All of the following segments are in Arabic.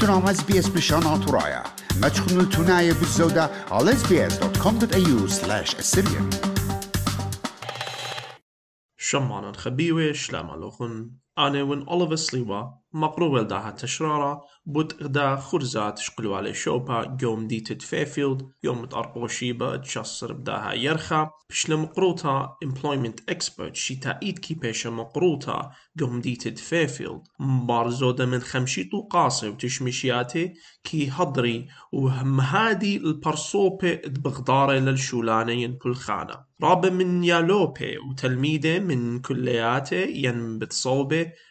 تونام SBS بشان تورايا ما تخنوا التناية على sbs.com.au slash assyrian شمعنا خبيوي شلام أنا وين أوليفر سليوا مقروبل داها تشرارة بود غدا خرزات شقلو على شوبا يوم ديتت فيفيلد يوم تأرقو شيبا تشصر بداها يرخا بشل مقروطة employment expert شي تأيد كي بيشا مقروطة يوم ديتت فيفيلد. مبارزودة من خمشيتو قاصي وتشمشياتي كي هضري وهم هادي البرصوبة بغدارة للشولانين بالخانة رابع من يالوبي وتلميذة من كلياته ين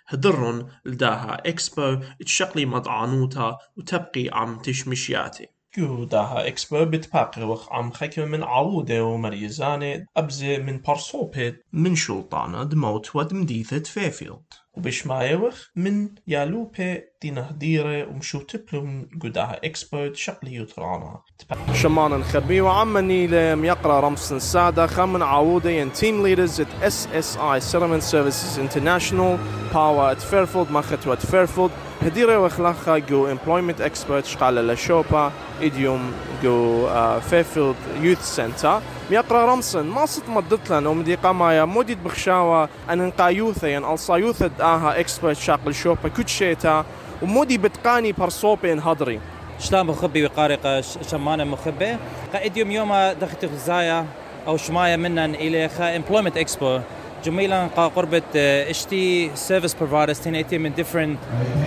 هدرن لداها إكسبو تشقلي مضعانوتا وتبقي عم تشمشياتي. كو داها إكسبو بتباقي وخ عم خكم من عودة ومريزانة أبزة من برصوبة من شلطانة دموت ودمديثة فيفيلد. وبش ما يوخ من يالوبي دي نهديرة ومشو تبلم قداها اكسبو شقلي يطرانا شمان الخبي وعمني لم يقرأ رمسن سادة خمن عودة ين تيم ليدرز ات اس اس اي سيرمنت سيرفيسز انترناشونال باور ات فيرفولد مخت وات فيرفولد هديرة وخلاخا جو امبلويمنت اكسبرت شقالة لشوبا ايديوم جو فيرفولد يوث سنتر ميقرا رمسن. ما صت مدت لنا ومدي قمايا موديد بخشاوة. ان انقا يوثا ين الصا يوثا أها اكسبرت شاقل شوبا كوتشيتا ومودي بتقاني برصوبين هضري شلون مخبي وقارقة شمانة مخبة؟ قائد يوم دخلت غزايا أو شماية منن إلى خا employment expo. جميلا قا قربة إشتي سيرفيس بروفايدرز تنيتي من different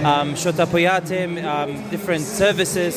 um, شوتابوياتي um, different services.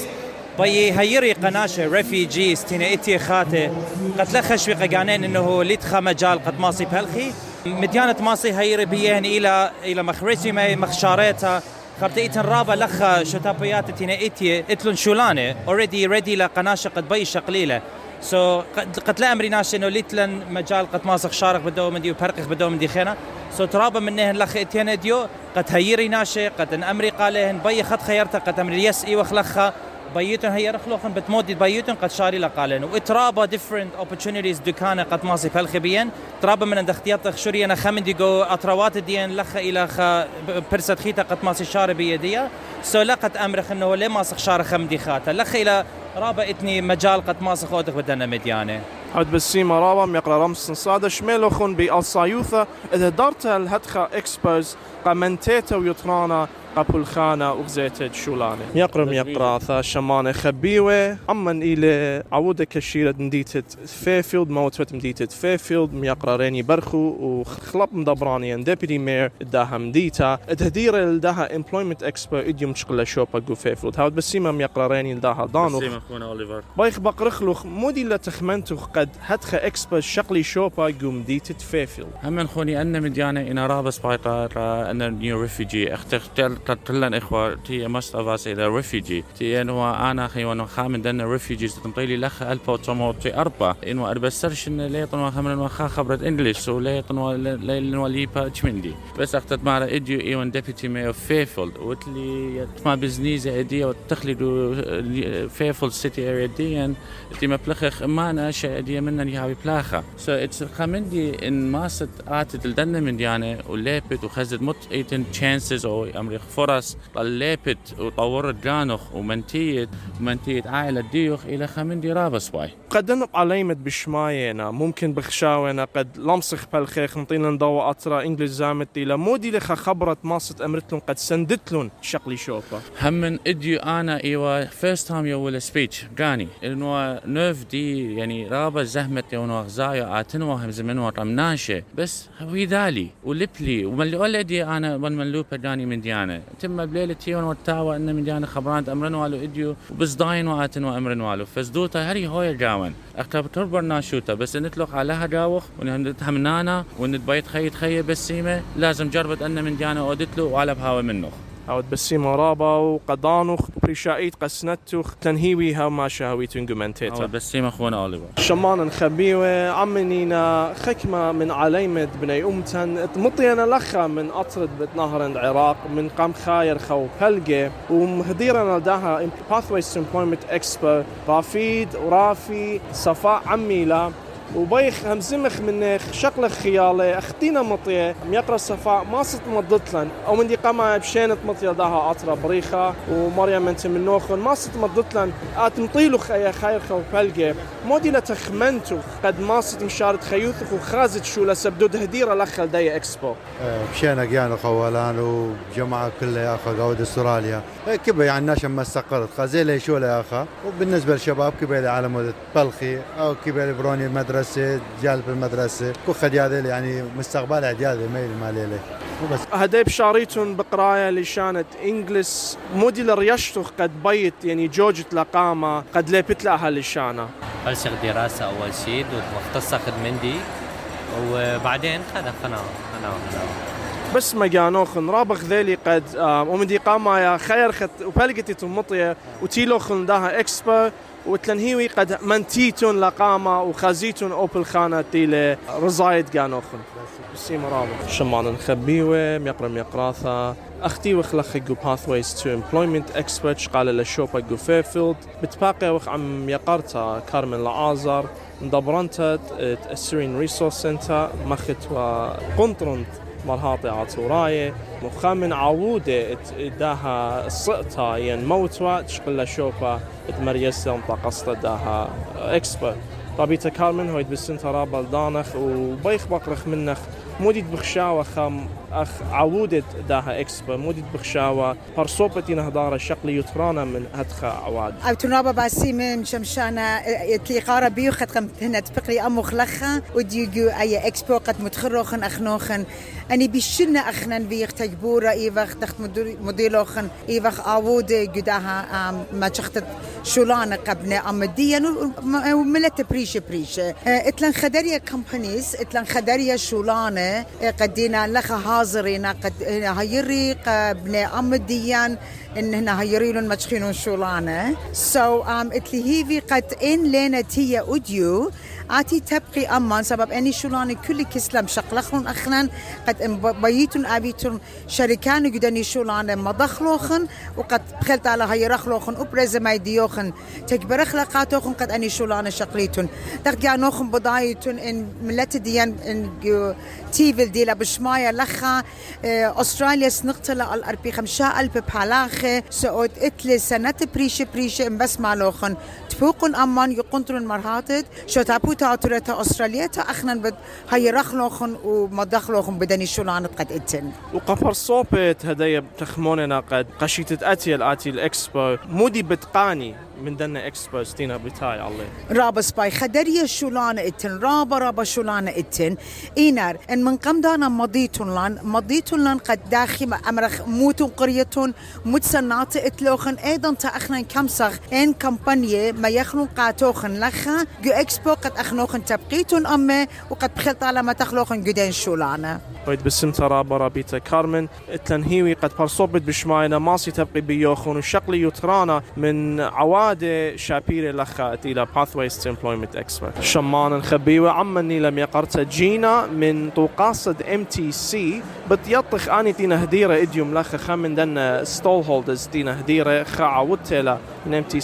بي هيري قناشة ريفيجيز تنيتي خاتي قد لخش قانين إنه ليتخا مجال قد ماصي بهلخي مديانة ماصي هيري بيهن إلى إلى مخريتي مخشاريتا. خرتيت رابا لخ شتابيات تينا ايتي اتلون شولانة. اوريدي ريدي لقناشه قد بيش قليلة. سو so, قد لا أمري ناش إنه ليتلن مجال قد ماسخ شارق بدو من دي وبرقخ بدو من دي خينا. سو so, ترابا منهن لخ اتينا ديو. قد هيري ناشي قد أن أمري قالهن. بي خد خيرتا قد أمري. يس اي وخلخا بيوتن هي رخلوخن بتمودي بيوتن قد شاري لقالن. وإترابا different opportunities دكانه قد ماسي بالخبيين ترابا من اختيارات خشوري أنا خمن ديجو اطروات ديان لخ إلى خ برسة خيتا قد ماسي شاري بيديا سو لقت أمرخ إنه ليه ماسخ شاري خمدي خاتا لخ إلى رابا إتني مجال قد ماسخ اوتك بدنا مديانة. عد بسيمة رابا ميقرأ رمس صادة شميلو خون بي الصايوثة إذا دارت الهدخة إكسبوز قمنتيتا ويطرانا قبل خانة وغزيتة شولانة يقرم يقرأ ثا شمانة خبيوة. عمن إلى عودة كشيرة نديتة فيفيلد موت مديتة فيفيلد. ميقرا ريني برخو وخلب مدبراني ديبيتي مير داها مديتا. تهدير لداها امبلويمنت اكسبو إديوم تشقل شوبا جو فيفيلد. هاود بسيمة ميقرا ريني لداها دانو بسيمة خونا أوليفر. بايخ بقرخلوخ. مودي لا تخمنتو قد هدخ اكسبو شقلي شوبا جو مديتة فيفيلد. هم خوني أن مديانة إنا رابس بايقار أن نيو ريفيجي اختختل تلن إخوة تي مست أفاس إلى ريفيجي تي إنو أنا خي وانو خامن دن ريفيجيز تنطيلي لخ ألبا وتمو تي أربا إنو أربسرش إن ليطن وخامن وخا خبرت إنجليش وليطن ليلن وليبا تشمندي. بس أختت مارا إديو إيوان ديبيتي ميو فيفولد وتلي تما بزنيزة إديو وتخلدو فيفولد سيتي أريا ديان تي مبلخخ إمانا شا إديا منن يهاوي بلاخا سو اتس خامندي إن ماست آتت الدن من ديانة وليبت وخزت مت ايتن تشانسز أو أمريخ فرص طليبت وطورت جانخ ومنتيت ومنتيت عائلة ديوخ إلى خامندي رابس باي قد نق عليمت بشماينا ممكن بخشاونا قد لمسخ بالخيخ نطينا ندوا أطرا إنجليز زامت إلى مودي لخا خبرت ماست أمرتلون قد سندتلون شقلي شوبا. هم من إديو آنا إيوا فيرست تايم يو ولا سبيتش قاني. انه نوف دي يعني رابا زهمت يونو غزايا اتنو هم زمن ورم ناشي. بس هوي ذالي ولبلي ومن اللي اولدي آنا من لوبا داني من ديانا. تم بليلة يون وتاوى ان من ديانا خبران أمرن والو إديو وبس داين واتنو امرن والو. فزدوتا هري هوي جاون اكتب تربر ناشوتا بس نتلق عليها جاوخ ونتهم نانا ونتبيت خي تخي بسيمه لازم جربت ان من ديانا اودتلو وعلى بهاوي منه عود بسيمة رابا وقضانوخ بريشايت قسنتوخ تنهيوي ها ما شاهوي تنجمنتيتا أو بسيمة خونا اوليفر شمان خبيوة عمنينا خكمة من عليمة بني أمتن مطينا لخا من أطرد بتنهر العراق من قام خاير خو بلقة ومهديرنا داها to Employment Expo رافيد ورافي صفاء عميلة. وبيخ همزمخ من شقلة خيالة أختينا مطية يقرا الصفاء ما صت مضتلن أو من دي قما بشينت مطية داها اطرا بريخة. ومريم انت من نوخن ما صت مضتلن اتمطيلو خيا خير خو فلقة مودي لتخمنتو قد ما صت مشارت خيوثخ وخازت شو لسبدود هديرة لخل داي إكسبو. مشينا قيانا خوالان وجماعة كلها أخا قاود أستراليا. كبا يعني ناشا ما استقرت. خازيلة شو أخا؟ وبالنسبة للشباب كبا على مود بلخي أو كبا بروني المدرسة جالب المدرسة كو خديادة يعني مستقبل عديادة ميل مالي وبس هدي بشاريتون بقراية اللي شانت انجلس مودي لريشتوخ قد بيت يعني جوجة لقامة قد ليبت لها اللي شانا. بلشغ دراسة أول شيء واختص خدمندي. وبعدين خذ خنا خنا بس ما جانوخن رابخ ذيلي قد ومدي قاما يا خير خت وبلقتي تمطية وتيلوخن داها اكسبا وتلنهيوي قد منتيتون لقامة وخازيتون أوبل خانة تيلي رزايد جانوخن. بسي مرابط شمان نخبيوه ميقرا ميقراثا أختي وخلخ جو pathways to employment expert قال لشوبا جو فيفيلد بتباقي وخ عم يقرتا كارمن لعازر ندبرنتت السرين ريسورس سنتر مخت وقنطرنت مرهاطي عطوراية مخامن عودة داها الصقطة ين موتوا تشقل شوبا تمريسة انطقصت داها إكسبرت. رابيتا كارمن هويد بسنتا رابل دانخ وبيخ بقرخ منخ موديد بخشاوة خام اخ عودت داها اكسبا موديد بخشاوة برصوبتي نهدارة شقلي يترانا من هدخا عواد أو تنابا باسي من شمشانا تليقارا بيو خد قم هنا تبقلي امو خلخا وديجو اي اكسبو قد متخروخن اخنوخن اني بيشنا اخنن بيخ تجبورا ايوخ تخت مديلوخن ايوخ عود قداها ما تخت شولانا قبنا امديا وملت بريشة بريشة اتلن خدريا كمبانيز اتلن خدريا شولانا قدينا لخا هازرينا قد هيري قبنا امديا إن هنا هيريلون متشخينون شولانا. سو so, um, إتلي هيفي قد إن لينا تيا أوديو. آتي تبقي أمان سبب أني شولاني كل كسلم شقلخون أخنان. قد بيتون أبيتون شركان قدني شولان مضخلوخن. وقد بخلت على هاي رخلوخن أبرز ما يديوخن تكبر خلقاتوخن قد أني شولان شقليتون. ترجع نوخن بضايتون إن ملت ديان إن تيفل ديلا بشمايا لخا. أستراليا سنقتل الأربي خمسة ألف بحلاخة سعود إتلي سنة بريشة بريشة بس مالوخن تفوقن أمان يقنطرون مرهاتت. شو تابو تاتورة أستراليا تا أخنا بد هاي رخلوخن ومدخلوخن بدني شولان قد إتن. وقفر صوبت هدايا تخموننا قد قشيتت أتي الآتي الإكسبو مودي بتقاني من دنا إكسبو ستينا بتاي الله. رابا سباي خدريا شولان إتن. رابا رابا شولان إتن. إينار إن من قم دانا مضيتون لأن. مضيتون لأن قد داخي أمرخ موتون قريتون. متسنات إتلوخن. أيضا تا اخنا كمسخ إن كمبانية ما يخلون قاتوخن لخا جو إكسبو قد أخنوخن تبقيتون امه وقد بخلط على ما تخلوخن قدين شولانه ويد بسم ترى برابيتا كارمن التنهيوي قد برصوبت بشماينا ماسي تبقي بيوخون وشقلي يترانا من عوادة شابيري لخات إلى Pathways to Employment Expert. شمان خبيوة عمني لم يقرت جينا من طوقاصد سي بتيطخ آني تينا هديرة إديوم لخ خمن دن ستول هولدرز تينا هديرة خاعة وتلا من ام تي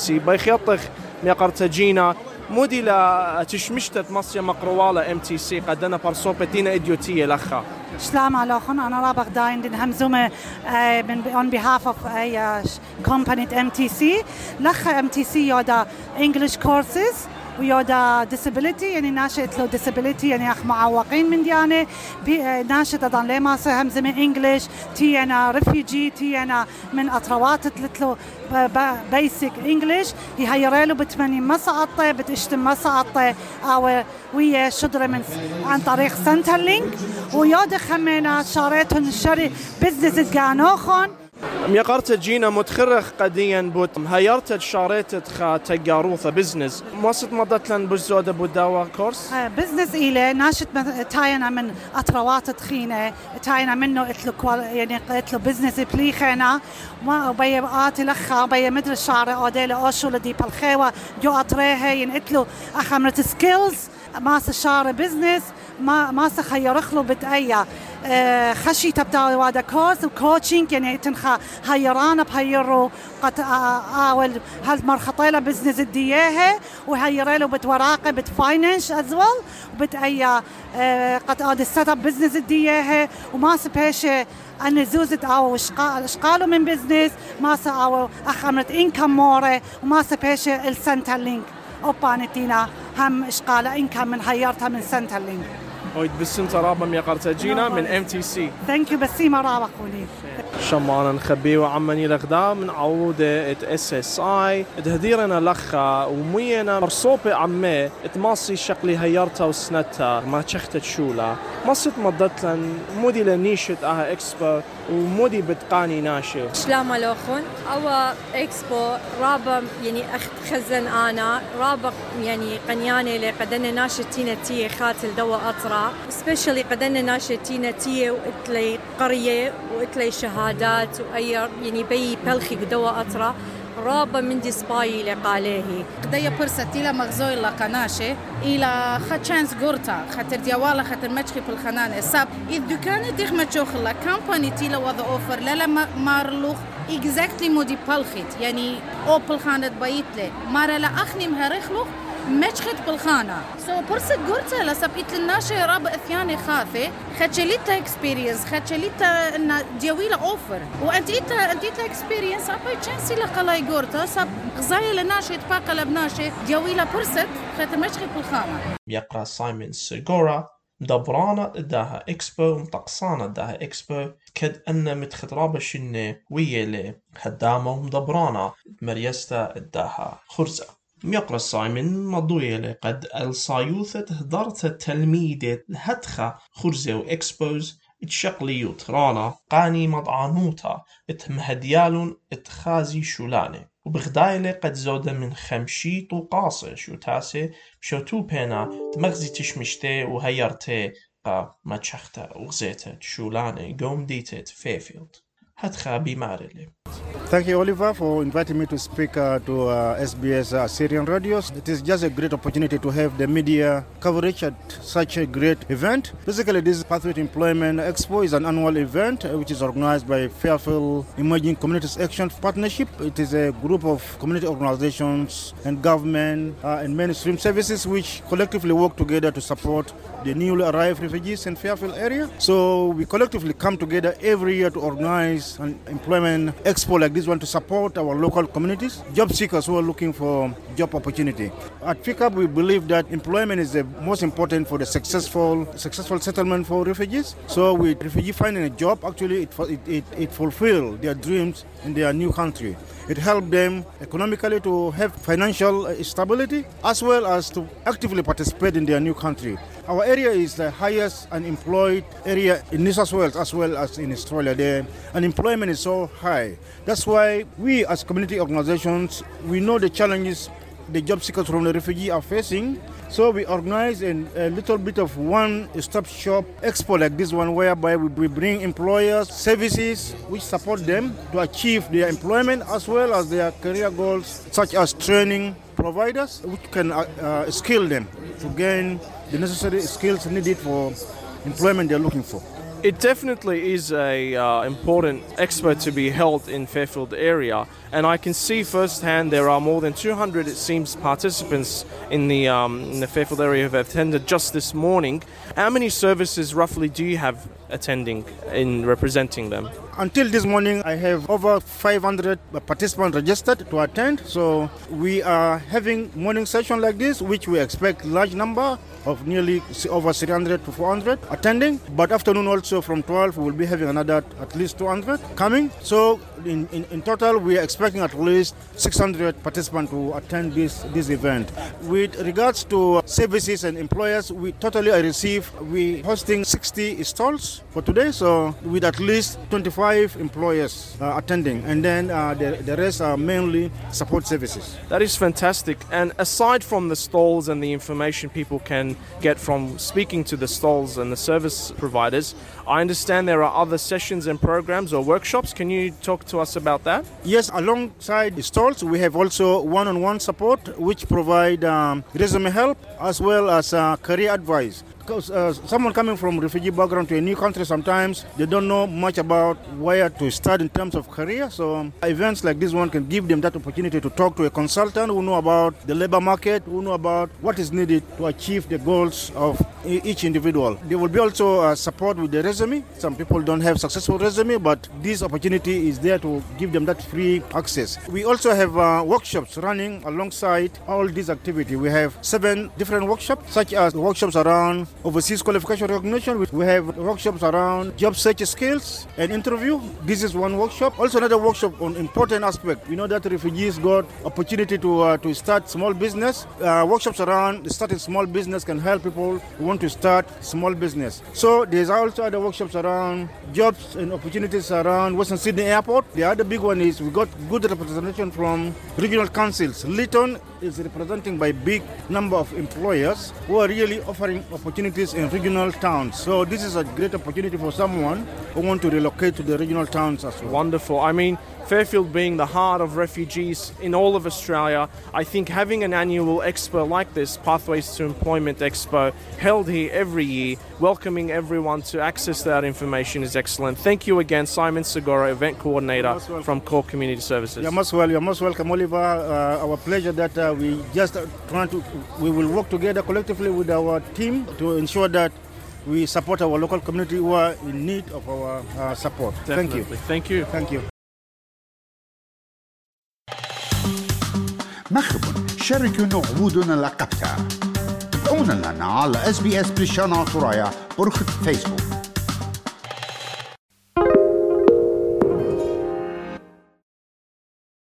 سي بيخ يطخ يقرت جينا مودي لا تشمشتت مصيا مقروالة ام تي سي قد انا برصوبتينا إديوتية لخا. سلام عليكم. أنا رابغ داين دين همزومه من on behalf of a company MTC لخ MTC يودا English courses. ويودا disability يعني ناشئت له disability يعني أخ معوقين من ديانة. ناشئت أيضا ليه ما همزمه انجلش تي أنا ريفيجي تي أنا من اطروات تلتلو بيسك انجلش هي له بتمني ما سقطه بتشتم ما أو ويا شدرة من عن طريق سنترلينك ويودا خمينا شاريتهم شري بزنس جانوخون ميقرت جينا متخرخ قديا بوت هيرت شاريت خا تجاروثة بزنس. موسط مضت لن بزودة بوداوا كورس؟ بزنس إلى ناشط تاينا من أطروات تخينة تاينا منه إتلو يعني إتلو بزنس بليخنا ما آتي لخا بي مدر الشارع أوديل أوشو لدي بالخيوة جو أطريها ين إتلو أخمرت سكيلز ماس الشارع بزنس. ما ما سخيرخلو بتأيا. آه، خشي تبدا وادا كورس وكوتشنج يعني تنخا هيرانا بهيرو قد آول هالمرخطيله بزنس الدياها وهيريلو بتوراقة بتفاينانس از ويل اي آه، قد اد السيت اب بزنس الدياها وما سبيشة أن زوزت أو اشقالو من بزنس ما أو أخمرت إنكم موري وما سبيشة السنترلينك. أوبانتينا هم اشقالة إنكم من هيرتها من سنترلينك Oid بسنت رابا ميقرتجينا من ام تي سي ثانك يو بسيمة رابا خوني شمانا نخبي وعمني لغدا من عودة إت إس إس آي. تهديرنا لخا ومينا مرصوبة عمي تماصي شقلي هيرتا وسنتا. ما شخت شولا مصت مضت لن مودي لنيشت أها إكسبو ومودي بتقاني ناشي شلام لوخن أو إكسبو رابا يعني أخت خزن أنا. رابا يعني قنياني لقدنا ناشتينا تي خاتل دوا أطرا. سبيشالي قدنا ناشتينا تي وإتلي قرية وإتلي شهادات وأي يعني بي بلخي دوا أطرا. رابا من دي سباي لقاليه قديا برسة إلى مغزوي لا قناشة إلى خاتشانس غورتا خاطر ديوالا خاطر مشخي في الخنانة ساب إذ دكانة ديخ متشوخ لا كامباني تيلا وذا أوفر لا مارلوخ اكزاكتلي مودي بالخيت يعني أوبل خانة بيتلي. مارا لا أخني مهرخلوخ مشخت بالخانة سو برسة قرتها لسبقيت الناشة راب اثياني خافة خدشليتا اكسبيرينس خدشليتا ان ديويلا اوفر وانت انت انت اكسبيرينس ابا تشانسي لقلاي قرتا سب غزايا لناشة تباقى لبناشة ديويلا برست خدت مشخت بالخانة يقرأ سايمون سيغورا مدبرانا اداها اكسبو مطقصانا اداها اكسبو كد ان متخطرابة شنة ويا لي هدامة مريستا اداها خرزة. ميقرأ سايمون مضوية قد الصايوثة هدرت تلميدة هدخة خرزة وإكسبوز تشقلي ترانا قاني مضعانوتا إتمهديالون إتخازي شولاني. وبغدايلة قد زودة من خمشي طوقاسة شو تاسي شو تو بينا تمغزي تشمشتي وهيرتي قا ما تشختا وغزيتا شولاني قوم ديتت فيفيلد هدخة بمارلي Thank you, Oliver, for inviting me to speak uh, to uh, SBS uh, Syrian radios. It is just a great opportunity to have the media coverage at such a great event. Basically, this Pathway to Employment Expo is an annual event uh, which is organized by Fairfield Emerging Communities Action Partnership. It is a group of community organizations and government uh, and mainstream services which collectively work together to support the newly arrived refugees in Fairfield area. So we collectively come together every year to organize an employment expo like this one to support our local communities, job seekers who are looking for job opportunity. At FICAP, we believe that employment is the most important for the successful successful settlement for refugees. So with refugee finding a job, actually it, it, it, it fulfills their dreams in their new country. It helps them economically to have financial stability as well as to actively participate in their new country. Our area is the highest unemployed area in New South Wales as well as in Australia. The unemployment is so high. That's why we as community organizations, we know the challenges the job seekers from the refugee are facing. So we organize a, a little bit of one-stop shop expo like this one, whereby we, bring employers services which support them to achieve their employment as well as their career goals, such as training providers, which can uh, uh, skill them to gain the necessary skills needed for employment they're looking for. It definitely is a uh, important expo to be held in Fairfield area, and I can see firsthand there are more than 200, it seems, participants in the um, in the Fairfield area who have attended just this morning. How many services roughly do you have attending in representing them? Until this morning, I have over 500 participants registered to attend. So we are having morning session like this, which we expect large number of nearly over 300 to 400 attending. But afternoon also from 12, we will be having another at least 200 coming. So in, in, in total, we are expecting at least 600 participants to attend this, this event. With regards to services and employers, we totally I receive, we hosting 60 stalls for today. So with at least 25 employers uh, attending. And then uh, the, the rest are mainly support services. That is fantastic. And aside from the stalls and the information people can get from speaking to the stalls and the service providers, I understand there are other sessions and programs or workshops. Can you talk to us about that? Yes, alongside the stalls, we have also one-on-one support, which provide um, resume help as well as uh, career advice. Uh, someone coming from refugee background to a new country sometimes they don't know much about where to start in terms of career. So um, events like this one can give them that opportunity to talk to a consultant who know about the labor market who know about what is needed to achieve the goals of each individual. There will be also uh, support with the resume. Some people don't have successful resume but this opportunity is there to give them that free access. We also have uh, workshops running alongside all these activity we have seven different workshops such as workshops around overseas qualification recognition. We- have workshops around job search skills and interview. This is one workshop. Also another workshop on important aspect. We know that refugees got opportunity to uh, to start small business. Uh, workshops around starting small business can help people who want to start small business. So there's also other workshops around jobs and opportunities around Western Sydney Airport. The other big one is we got good representation from regional councils. Lytton is representing by big number of employers who are really offering opportunities in regional towns. So this is a great opportunity for someone who want to relocate to the regional towns as well. Wonderful. I mean, Fairfield being the heart of refugees in all of Australia, I think having an annual expo like this, Pathways to Employment Expo, held here every year, welcoming everyone to access that information is excellent. Thank you again, Simon Segura, Event Coordinator from Core Community Services. You're most, well, you're most welcome, Oliver. Uh, our pleasure that uh, we just uh, trying to, we will work together collectively with our team to ensure that we support our local community who are in need of our uh, support. Thank you. Definitely. Thank you. Thank you. مخبون شاركونا عبودنا لقبتها تابعونا لنا على اس بي اس بريشانا ترايا برخة فيسبوك